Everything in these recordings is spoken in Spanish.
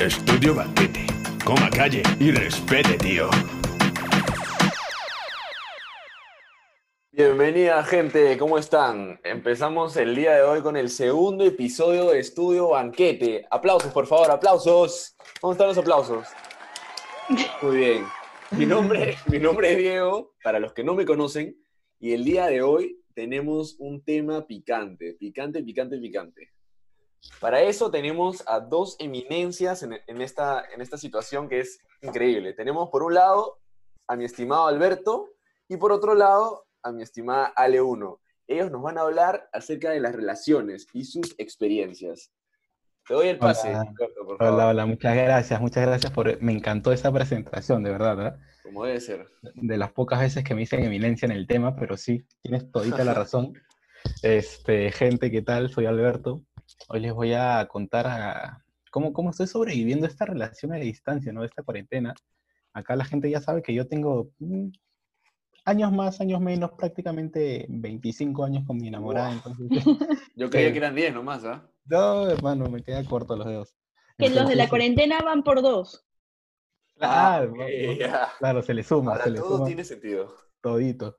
Estudio banquete. Coma calle y respete, tío. Bienvenida gente, ¿cómo están? Empezamos el día de hoy con el segundo episodio de Estudio Banquete. Aplausos, por favor, aplausos. ¿Cómo están los aplausos? Muy bien. Mi nombre, mi nombre es Diego, para los que no me conocen, y el día de hoy tenemos un tema picante, picante, picante, picante. Para eso tenemos a dos eminencias en, en esta, en esta situación que es increíble. Tenemos por un lado a mi estimado Alberto y por otro lado a mi estimada Ale1. Ellos nos van a hablar acerca de las relaciones y sus experiencias. Te doy el pase, Hola. Alberto, por favor. Hola, hola, muchas gracias, muchas gracias por... Me encantó esa presentación, de verdad, ¿eh? Como debe ser. De las pocas veces que me dicen eminencia en el tema, pero sí, tienes todita la razón. Este, gente, ¿qué tal? Soy Alberto. Hoy les voy a contar a- cómo, cómo estoy sobreviviendo esta relación a distancia, ¿no? Esta cuarentena. Acá la gente ya sabe que yo tengo mm, años más, años menos, prácticamente 25 años con mi enamorada, entonces... Yo creía Sí. que eran 10 nomás, ¿ah? No, hermano, me queda corto los dedos. Que los de la cuarentena van por dos. Claro, ya. claro, se le suma, Ahora se le todo suma tiene sentido. todito.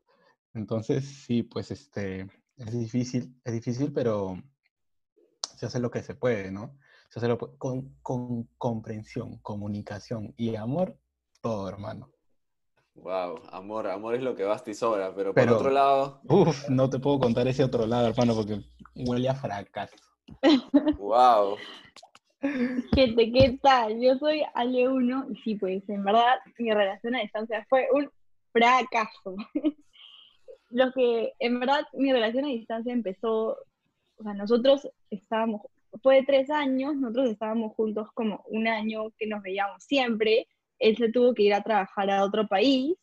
Entonces, sí, pues este, es difícil, es difícil, pero se hace lo que se puede, ¿no? Se hace lo con, con comprensión, comunicación y amor, todo, hermano. Wow, amor, amor es lo que basta y sobra, pero, Pero- por otro lado, Uf, no te puedo contar ese otro lado, hermano, porque huele a fracaso. wow. Gente, ¿qué tal? Yo soy Ale1 y sí, pues en verdad mi relación a distancia fue un fracaso. Lo que, en verdad, mi relación a distancia empezó, o sea, nosotros estábamos, fue de tres años, nosotros estábamos juntos como un año que nos veíamos siempre, él se tuvo que ir a trabajar a otro país,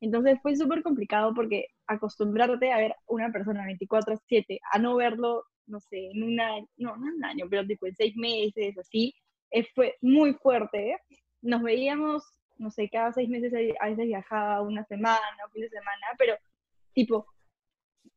entonces fue súper complicado porque acostumbrarte a ver una persona 24/7, a no verlo, no sé, en un año, no, no en un año, pero tipo en seis meses, así, eh, fue muy fuerte. Nos veíamos, no sé, cada seis meses a veces viajaba una semana, un fin de semana, pero tipo,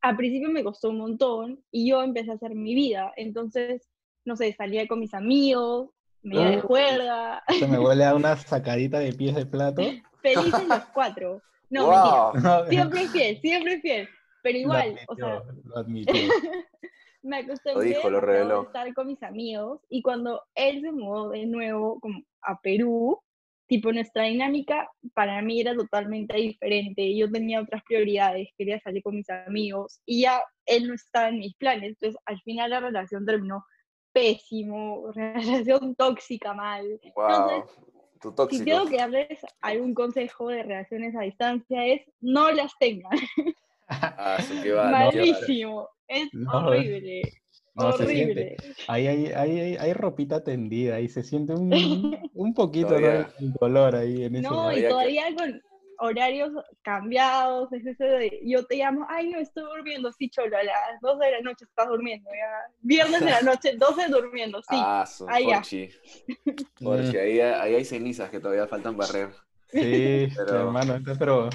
al principio me costó un montón y yo empecé a hacer mi vida, entonces, no sé, salía con mis amigos, me iba de juerga, Se me huele a una sacadita de pies de plato. felices los cuatro. No, wow. mentira. Siempre fiel, siempre fiel. Pero igual, o sea, lo admitió. me acostumbré a estar con mis amigos y cuando él se mudó de nuevo como a Perú, tipo nuestra dinámica para mí era totalmente diferente. Yo tenía otras prioridades, quería salir con mis amigos y ya él no estaba en mis planes. Entonces al final la relación terminó pésimo, relación tóxica mal. Wow. Tu Si tóxico. tengo que darles algún consejo de relaciones a distancia es no las tengan. Ah, su que va, no, Malísimo. Es No, horrible. Se siente. Ahí hay, ahí hay, hay ropita tendida, ahí se siente un, un poquito el dolor ahí en ese No, y que- todavía con horarios cambiados, es eso de yo te llamo, ay no estoy durmiendo, sí cholo, a las 12 de la noche estás durmiendo, ya. Viernes de la noche, 12 durmiendo, sí. Ah, su ahí. Jorchi, ahí, ahí hay cenizas que todavía faltan barrer. Sí, Pero- hermano, pero...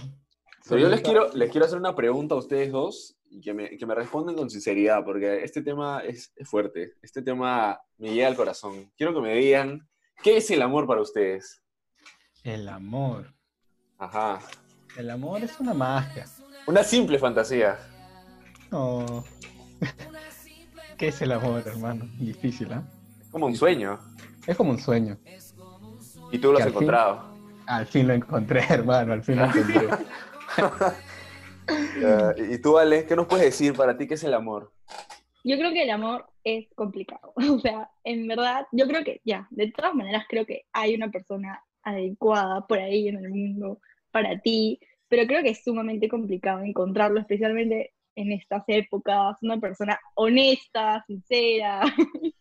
Pero yo les quiero, les quiero hacer una pregunta a ustedes dos y que me, que me respondan con sinceridad, porque este tema es, es fuerte. Este tema me llega al corazón. Quiero que me digan, ¿qué es el amor para ustedes? El amor. Ajá. El amor es una magia. Una simple fantasía. No. ¿Qué es el amor, hermano? Difícil, ¿ah? Es como un sueño. Es como un sueño. Y tú lo has al fin- encontrado. Al fin lo encontré, hermano, al fin lo encontré. Eh, y tú, Ale, ¿qué nos puedes decir para ti qué es el amor? Yo creo que el amor es complicado. O sea, en verdad, yo creo que ya, de todas maneras creo que hay una persona adecuada por ahí en el mundo para ti, pero creo que es sumamente complicado encontrarlo, especialmente en estas épocas, una persona honesta, sincera.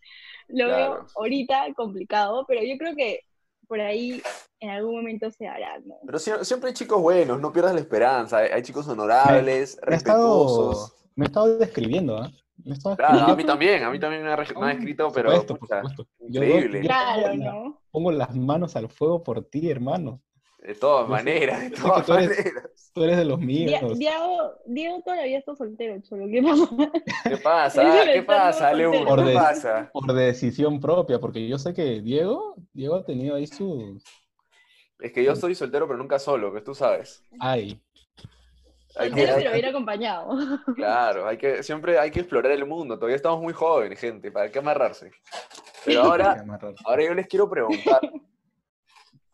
Lo Claro. veo ahorita complicado, pero yo creo que por ahí en algún momento se hará, ¿no? Pero sie- siempre hay chicos buenos, no pierdas la esperanza. Hay, hay chicos honorables, Me he estado, respetuosos. me he estado describiendo, ¿ah? Claro, a mí también, a mí también me ha, reg- me ha escrito, por pero por supuesto. Increíble. yo- Claro, pongo la- ¿no? Pongo las manos al fuego por ti, hermano. De todas Yo maneras, de todas eres- maneras. Tú eres de los míos. Diego, Diego todavía está soltero, cholo. ¿Qué pasa? ¿Qué pasa? ¿Qué pasa, uno? Por ¿Qué des- pasa? Por decisión propia, porque yo sé que Diego, Diego ha tenido ahí sus... Es que yo estoy soltero, pero nunca solo, que tú sabes. Ay, Hay que, Soltero, hay- pero bien acompañado. claro, hay que, siempre hay que explorar el mundo. Todavía estamos muy jóvenes, gente. ¿Para qué amarrarse? Pero ahora, ahora yo les quiero preguntar,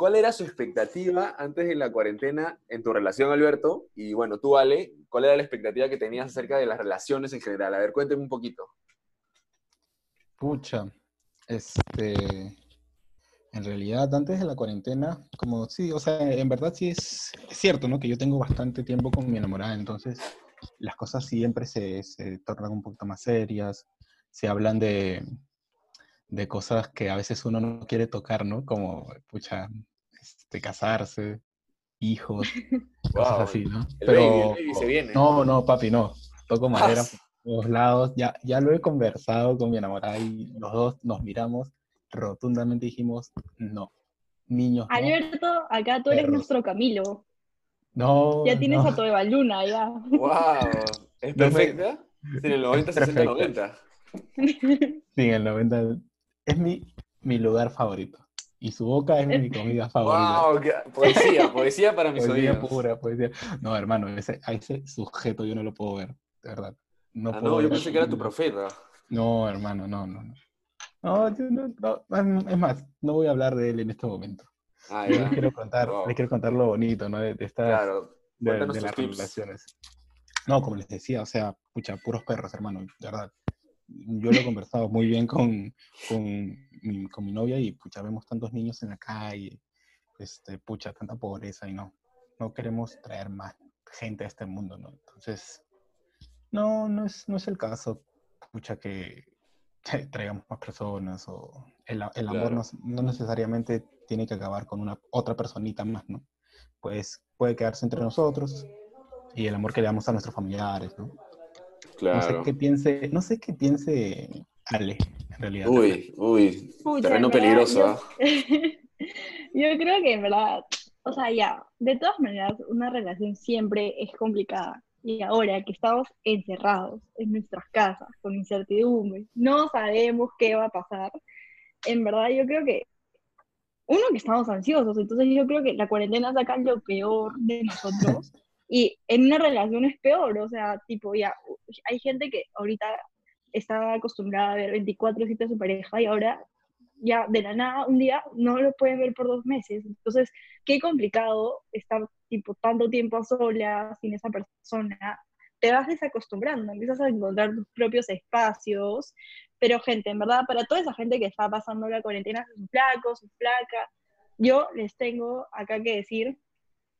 ¿cuál era su expectativa antes de la cuarentena en tu relación, Alberto? Y bueno, tú, Ale, ¿cuál era la expectativa que tenías acerca de las relaciones en general? A ver, cuénteme un poquito. Pucha, este, en realidad antes de la cuarentena, como sí, o sea, en verdad sí es, es cierto, ¿no? Que yo tengo bastante tiempo con mi enamorada, entonces las cosas siempre se, se tornan un poquito más serias, se hablan de, de cosas que a veces uno no quiere tocar, ¿no? Como, pucha, este, casarse, hijos, cosas Wow, así, ¿no? el baby, el baby se viene. No, no, papi, no. Toco madera Ah, por todos lados. Ya, ya lo he conversado con mi enamorada y los dos nos miramos rotundamente y dijimos, no, niños, no. Alberto, acá tú eres Perros. nuestro Camilo. No, Ya tienes no. a tu Eva Luna, ya. ¡Wow! ¿Es No me- perfecta? Sí, en el 90, 60, Perfecta. 90. Sí, en el 90 es mi, mi lugar favorito. Y su boca es mi comida favorita. ¡Wow! Poesía, poesía para mis Poesía oídos. pura, poesía. No, hermano, ese, a ese sujeto yo no lo puedo ver, de verdad. No Ah, puedo no, yo pensé que era tu profeta. No, hermano, no, no, no. No, yo no, no, es más, no voy a hablar de él en este momento. Ah, Yo les quiero contar, Wow. les quiero contar lo bonito, ¿no? De, de estas, Claro. de, de las tips. relaciones. No, como les decía, o sea, pucha, puros perros, hermano, de verdad. Yo lo he conversado muy bien con, con, mi, con mi novia y, pucha, vemos tantos niños en la calle, este, pucha, tanta pobreza y no, no queremos traer más gente a este mundo, ¿no? Entonces, no, no es, no es el caso, pucha, que traigamos más personas o el, el amor Claro. no, no necesariamente tiene que acabar con una otra personita más, ¿no? Pues puede quedarse entre nosotros y el amor que le damos a nuestros familiares, ¿no? No sé Claro. qué piense, no sé qué piense Ale, en realidad. Uy, uy. Pucha, Terreno peligroso, yo- ¿ah? Yo creo que en verdad, o sea, ya, de todas maneras, una relación siempre es complicada. Y ahora que estamos encerrados en nuestras casas, con incertidumbre, no sabemos qué va a pasar, en verdad yo creo que, uno, que estamos ansiosos, entonces yo creo que la cuarentena saca lo peor de nosotros. Y en una relación es peor, o sea, tipo, ya, hay gente que ahorita está acostumbrada a ver 24-7 a su pareja y ahora ya de la nada, un día no lo pueden ver por dos meses. Entonces, qué complicado estar tipo tanto tiempo a solas sin esa persona. Te vas desacostumbrando, empiezas a encontrar tus propios espacios. Pero, gente, en verdad, para toda esa gente que está pasando la cuarentena, sus flacos, sus flacas, yo les tengo acá que decir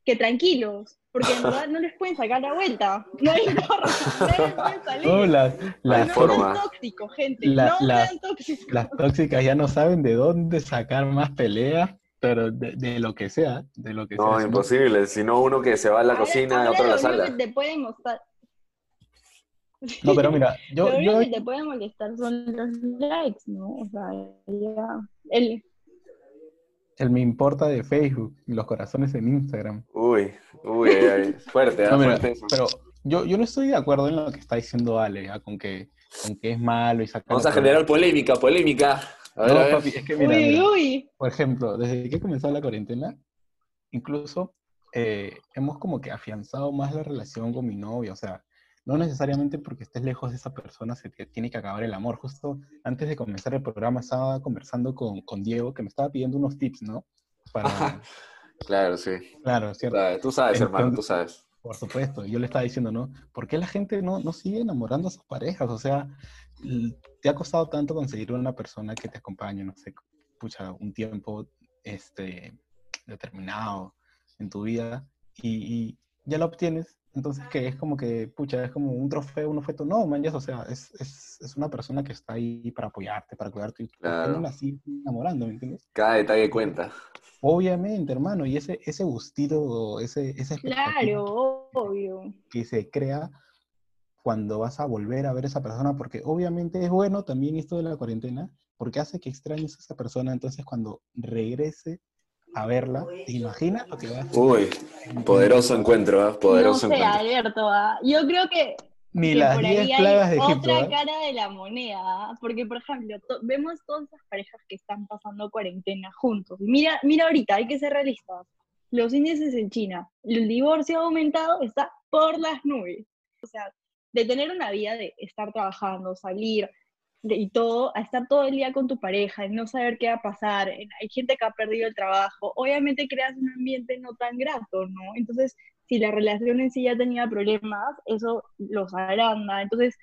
que tranquilos, porque en verdad no les pueden sacar la vuelta. No hay forma, no les pueden salir. No, las, las, no gente. La- no la- sean tóxicos. las tóxicas ya no saben de dónde sacar más peleas, pero de, de lo que sea, de lo que sea. No, ¿no? imposible. Si no, uno que se va a la Ahora- cocina ahora otro a la sala. que te pueden mostrar, No, pero mira, yo, lo único yo, que te puede molestar son los likes, ¿no? O sea, ya. El, el me importa de Facebook, y los corazones en Instagram. Uy, uy, ay, fuerte, ¿ah? No, mira, fuerte eso. pero yo, yo no estoy de acuerdo en lo que está diciendo Ale, ¿ah? con que, con que es malo y sacar. Vamos a generar polémica, polémica. A ver, No, a ver. papi, es que mira, uy, mira, uy. por ejemplo, desde que comenzó la cuarentena, incluso eh, hemos como que afianzado más la relación con mi novia, o sea, no necesariamente porque estés lejos de esa persona se te tiene que acabar el amor. Justo antes de comenzar el programa estaba conversando con, con Diego que me estaba pidiendo unos tips, ¿no? Para, Claro, sí. claro, ¿cierto? Tú sabes, hermano, tú sabes. Por supuesto, yo le estaba diciendo, ¿no? ¿Por qué la gente no, no sigue enamorando a sus parejas? O sea, te ha costado tanto conseguir una persona que te acompañe, no sé, pucha, un tiempo este, determinado en tu vida y, y ya la obtienes. Entonces, que es como que, pucha, es como un trofeo, un objeto. No, man, ya, o sea, es, es, es una persona que está ahí para apoyarte, para cuidarte. y ¿Por qué Claro. no la sigues enamorando, me entiendes? Cada detalle cuenta. Obviamente, hermano, y ese, ese gustito, ese, esa expectativa Claro, obvio. que se crea cuando vas a volver a ver a esa persona, porque obviamente es bueno también esto de la cuarentena, porque hace que extrañes a esa persona, entonces cuando regrese a verla. ¿Te imaginas lo que va a hacer? Uy, poderoso encuentro, ¿ah? Poderoso no sé, encuentro. Alberto, ¿ah? yo creo que, Ni que las por ahí 10 hay plagas de Egipto. otra ¿ah? cara de la moneda, ¿ah? porque por ejemplo, to- vemos todas esas parejas que están pasando cuarentena juntos. Y Mira, mira ahorita, hay que ser realistas. Los índices en China, el divorcio ha aumentado, está por las nubes. O sea, de tener una vida de estar trabajando, salir y todo, a estar todo el día con tu pareja, y no saber qué va a pasar. en- Hay gente que ha perdido el trabajo. Obviamente creas un ambiente no tan grato, ¿no? Entonces, si la relación en sí ya tenía problemas, eso los agranda. Entonces,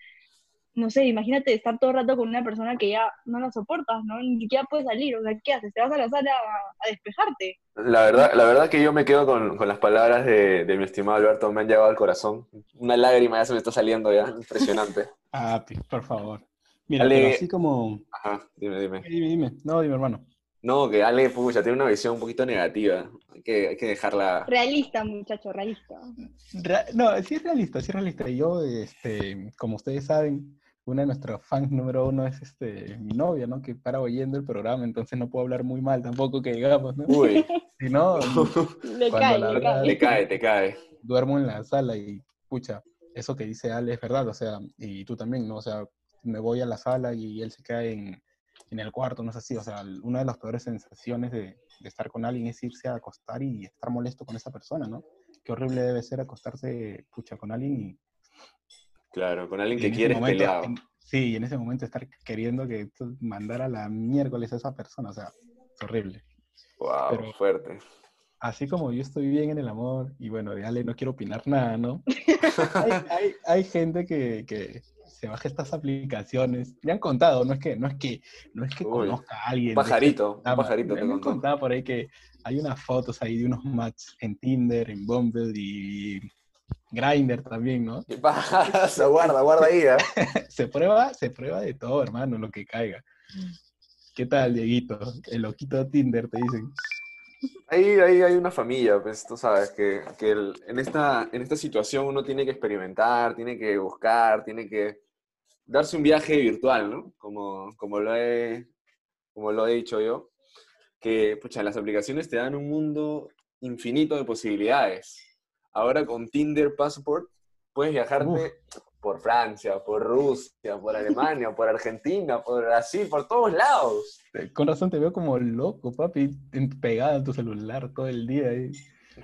no sé, imagínate estar todo el rato con una persona que ya no la soportas, ¿no? Ni siquiera puedes salir. O sea, ¿qué haces? ¿Te vas a la sala a, a despejarte? La verdad, la verdad que yo me quedo con, con las palabras de, de mi estimado Alberto, me han llegado al corazón. Una lágrima ya se me está saliendo ya, impresionante. Ah, pi- por favor. Mira, Ale- pero así como... Ajá, dime, dime. Dime, dime. No, dime, hermano. No, que Ale, pucha, tiene una visión un poquito negativa. Hay que, hay que dejarla. Realista, muchacho, realista. No, sí es realista, sí es realista. Yo, este, como ustedes saben, una de nuestras fans número uno es este, mi novia, ¿no? Que para oyendo el programa, entonces no puedo hablar muy mal tampoco que digamos, ¿no? Uy, Si no, Le Cuando cae, la le verdad cae. te cae, te cae. duermo en la sala y, pucha, eso que dice Ale es verdad, o sea, y tú también, ¿no? O sea, me voy a la sala y él se cae en, en el cuarto, no sé si, o sea, una de las peores sensaciones de, de estar con alguien es irse a acostar y estar molesto con esa persona, ¿no? Qué horrible debe ser acostarse, pucha, con alguien y Claro, con alguien que quieres momento- peleado. en- sí, y en ese momento estar queriendo que mandar a la miércoles a esa persona, o sea, es horrible. Wow, pero- fuerte. Así como yo estoy bien en el amor, y bueno, de Ale no quiero opinar nada, ¿no? hay, hay- hay gente que, que se baja estas aplicaciones. Me han contado, no es que, no es que, no es que Uy, conozca a alguien. Pajarito, un pajarito me, te me han contado por ahí que hay unas fotos ahí de unos matches en Tinder, en Bumble y Grindr también, ¿no? ¿Qué pasa? Guarda, guarda ahí, ¿eh? se prueba, se prueba de todo, hermano, lo que caiga. ¿Qué tal, Dieguito? El loquito de Tinder, te dicen. Ahí, hay una familia, pues tú sabes que, en, esta, situación uno tiene que experimentar, tiene que buscar, tiene que darse un viaje virtual, ¿no? Como, como, lo, he, como lo he dicho yo, que pucha, las aplicaciones te dan un mundo infinito de posibilidades. Ahora con Tinder Passport puedes viajarte por Francia, por Rusia, por Alemania, por Argentina, por Brasil, por todos lados. Eh, Con razón te veo como loco, papi, pegada en tu celular todo el día, ahí,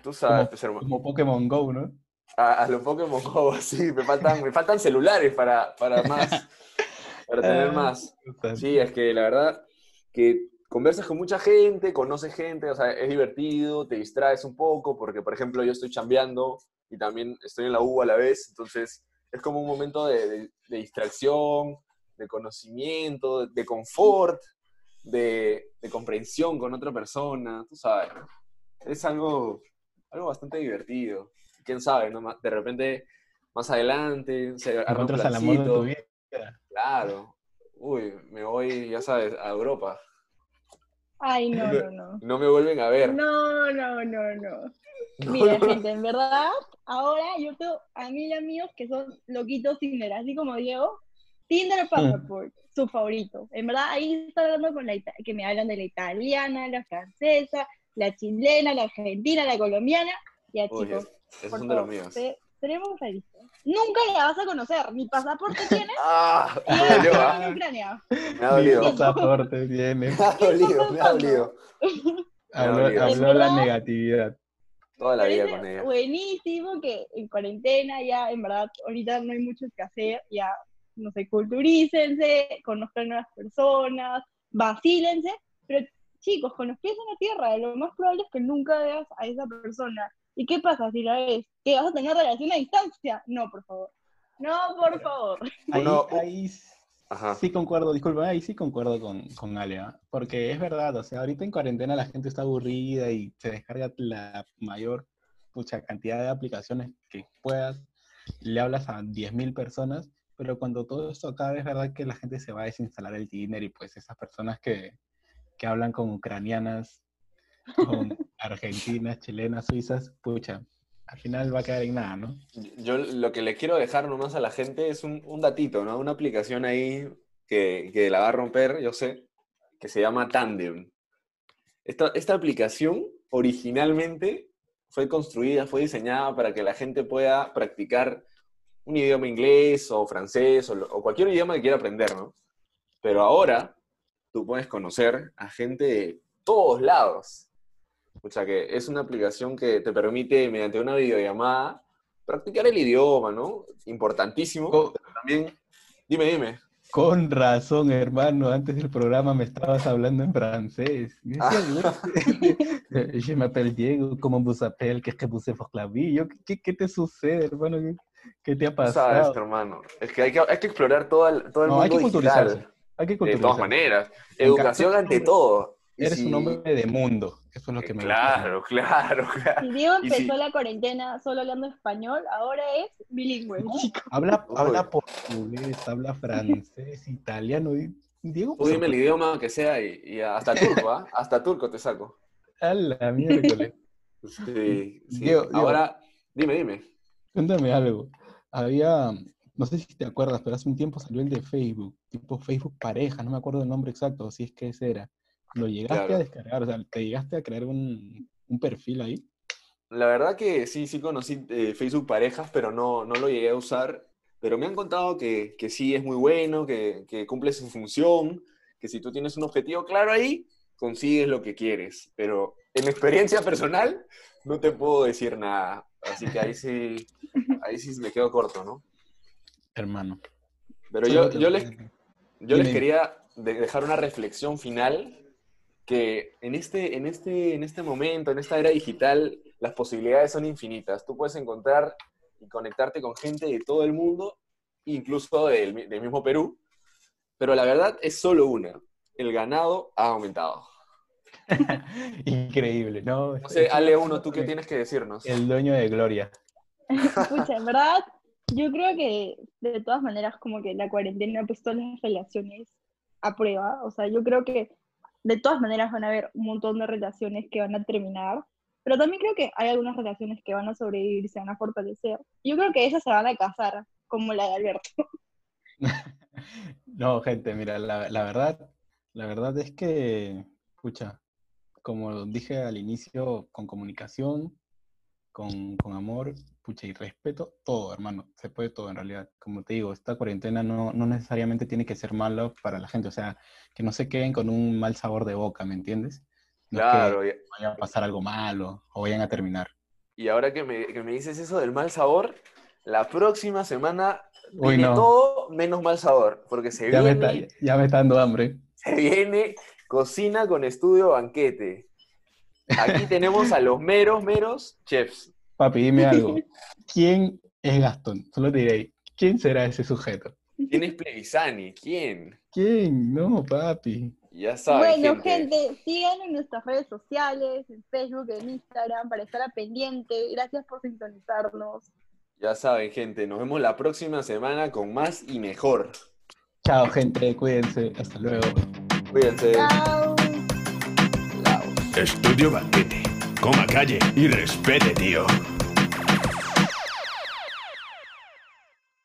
Tú sabes, Como- pues, hermano. como Pokémon Go, ¿no? a, a los Pokémon Go, sí, me faltan, me faltan celulares para, para más, para tener Ah, más. Sí, es que la verdad que conversas con mucha gente, conoces gente, o sea, es divertido, te distraes un poco, porque por ejemplo yo estoy chambeando y también estoy en la U a la vez, entonces es como un momento de, de- de distracción, de conocimiento, de confort, de, de comprensión con otra persona, tú sabes. Es algo, algo bastante divertido. Quién sabe, ¿no? De repente, más adelante, se arma un de tu vida. Claro. Uy, me voy, ya sabes, a Europa. Ay, no, no, no. No me vuelven a ver. No, no, no, no. No, Mira, no. gente, en verdad, ahora yo tengo a mil amigos que son loquitos Tinder, así como Diego. Tinder Passport, su favorito. En verdad, ahí está hablando con la que me hablan de la italiana, la francesa, la chilena, la argentina, la colombiana. Ya, Uy, chicos, esos por son de los míos. se- seremos realistas. Nunca la vas a conocer, ni pasaporte tienes, ¡Ah! y Me dolió, ¿ah? en Ucrania. Me ha dolido. Mi pasaporte tiene. Me ha dolido, me ha dolido. Habló, habló la negatividad. Toda la vida con ella. buenísimo que en cuarentena ya, en verdad, ahorita no hay mucho que hacer, ya, no sé, culturícense, conozcan nuevas personas, vacílense, pero chicos, con los pies en la tierra, lo más probable es que nunca veas a esa persona. ¿Y qué pasa si la ves? ¿Que vas a tener relación a distancia? No, por favor. No, por favor. Ahí, ahí Ajá. sí concuerdo, disculpa, ahí sí concuerdo con, con Ale, ¿ah? porque es verdad, o sea, ahorita en cuarentena la gente está aburrida y se descarga la mayor mucha cantidad de aplicaciones que puedas, le hablas a 10.000 personas, pero cuando todo esto acabe es verdad que la gente se va a desinstalar el Tinder y pues esas personas que, que hablan con ucranianas, con argentinas, chilenas, suizas, pucha, al final va a quedar en nada, ¿no? Yo lo que le quiero dejar nomás a la gente es un, un datito, ¿no? Una aplicación ahí que, que la va a romper, yo sé, que se llama Tandem. Esta, esta aplicación originalmente fue construida, fue diseñada para que la gente pueda practicar un idioma inglés o francés o, o cualquier idioma que quiera aprender, ¿no? Pero ahora tú puedes conocer a gente de todos lados. O sea que es una aplicación que te permite, mediante una videollamada, practicar el idioma, ¿no? Importantísimo. También, dime, dime. Con razón, hermano, antes del programa me estabas hablando en francés. Me "Eh, Je m'appelle Diego, ¿cómo vous appelle? ¿Qué es que vous pour la vie?" Yo, ¿qué, qué te sucede, hermano? ¿Qué, qué te ha Tú sabes, pasado? hermano. Es que hay que, hay que explorar todo el, todo el No, hay mundo que culturizarse. digital. Hay que De todas culturizarse. maneras. Me Educación ante todo. Eres si- un hombre de mundo. Eso es lo que me gusta. Claro, claro, claro. Si Diego si- empezó la cuarentena solo hablando español, ahora es bilingüe, chico. Habla, Uy. habla portugués, habla francés, italiano. y- Diego, Tú dime el idioma que sea y, y hasta turco, ¿ah? Hasta turco te saco. a la miércoles. Sí, sí. Diego, Diego. Ahora, dime, dime. Cuéntame algo. Había, no sé si te acuerdas, pero hace un tiempo salió el de Facebook, tipo Facebook pareja, no me acuerdo el nombre exacto, si es que ese era. Lo llegaste Claro. a descargar, o sea, te llegaste a crear un, un perfil ahí. La verdad que sí, sí conocí eh, Facebook Parejas, pero no, no lo llegué a usar. Pero me han contado que, que sí es muy bueno, que, que cumple su función, que si tú tienes un objetivo claro ahí, consigues lo que quieres. Pero en experiencia personal, no te puedo decir nada. Así que ahí sí, ahí sí me quedo corto, ¿no? Hermano. Pero yo, yo les, yo les quería de- dejar una reflexión final que en este, en, este, en este momento, en esta era digital, las posibilidades son infinitas. Tú puedes encontrar y conectarte con gente de todo el mundo, incluso del, del mismo Perú, pero la verdad es solo una. El ganado ha aumentado. Increíble, ¿no? No sé, Ale, uno, ¿tú qué tienes que decirnos? El dueño de Gloria. Escucha, en verdad, yo creo que de todas maneras como que la cuarentena ha puesto las relaciones a prueba. O sea, yo creo que de todas maneras van a haber un montón de relaciones que van a terminar, pero también creo que hay algunas relaciones que van a sobrevivir se van a fortalecer. Yo creo que esas se van a casar, como la de Alberto. No, gente, mira, la, la verdad, la verdad es que, escucha, como dije al inicio, con comunicación, con, con amor, pucha, y respeto, todo, hermano, se puede todo en realidad. Como te digo, esta cuarentena no, no necesariamente tiene que ser malo para la gente, o sea, que no se queden con un mal sabor de boca, ¿me entiendes? No es que Claro, y, vaya a pasar algo malo o vayan a terminar. y ahora que me, que me dices eso del mal sabor, la próxima semana Uy, viene no. todo menos mal sabor, porque se Ya me, viene, está, ya me está dando hambre. se viene cocina con estudio banquete. Aquí tenemos a los meros, meros chefs. Papi, dime algo. ¿Quién es Gastón? Solo te diré, ¿quién será ese sujeto? ¿Quién es Plevisani? ¿Quién? ¿Quién? No, papi. Ya saben, Bueno, gente. gente, sigan en nuestras redes sociales, en Facebook, en Instagram, para estar al pendiente. Gracias por sintonizarnos. Ya saben, gente. Nos vemos la próxima semana con más y mejor. Chao, gente. Cuídense. Hasta luego. Cuídense. Chao. Estudio Banquete. Coma calle y respete, tío.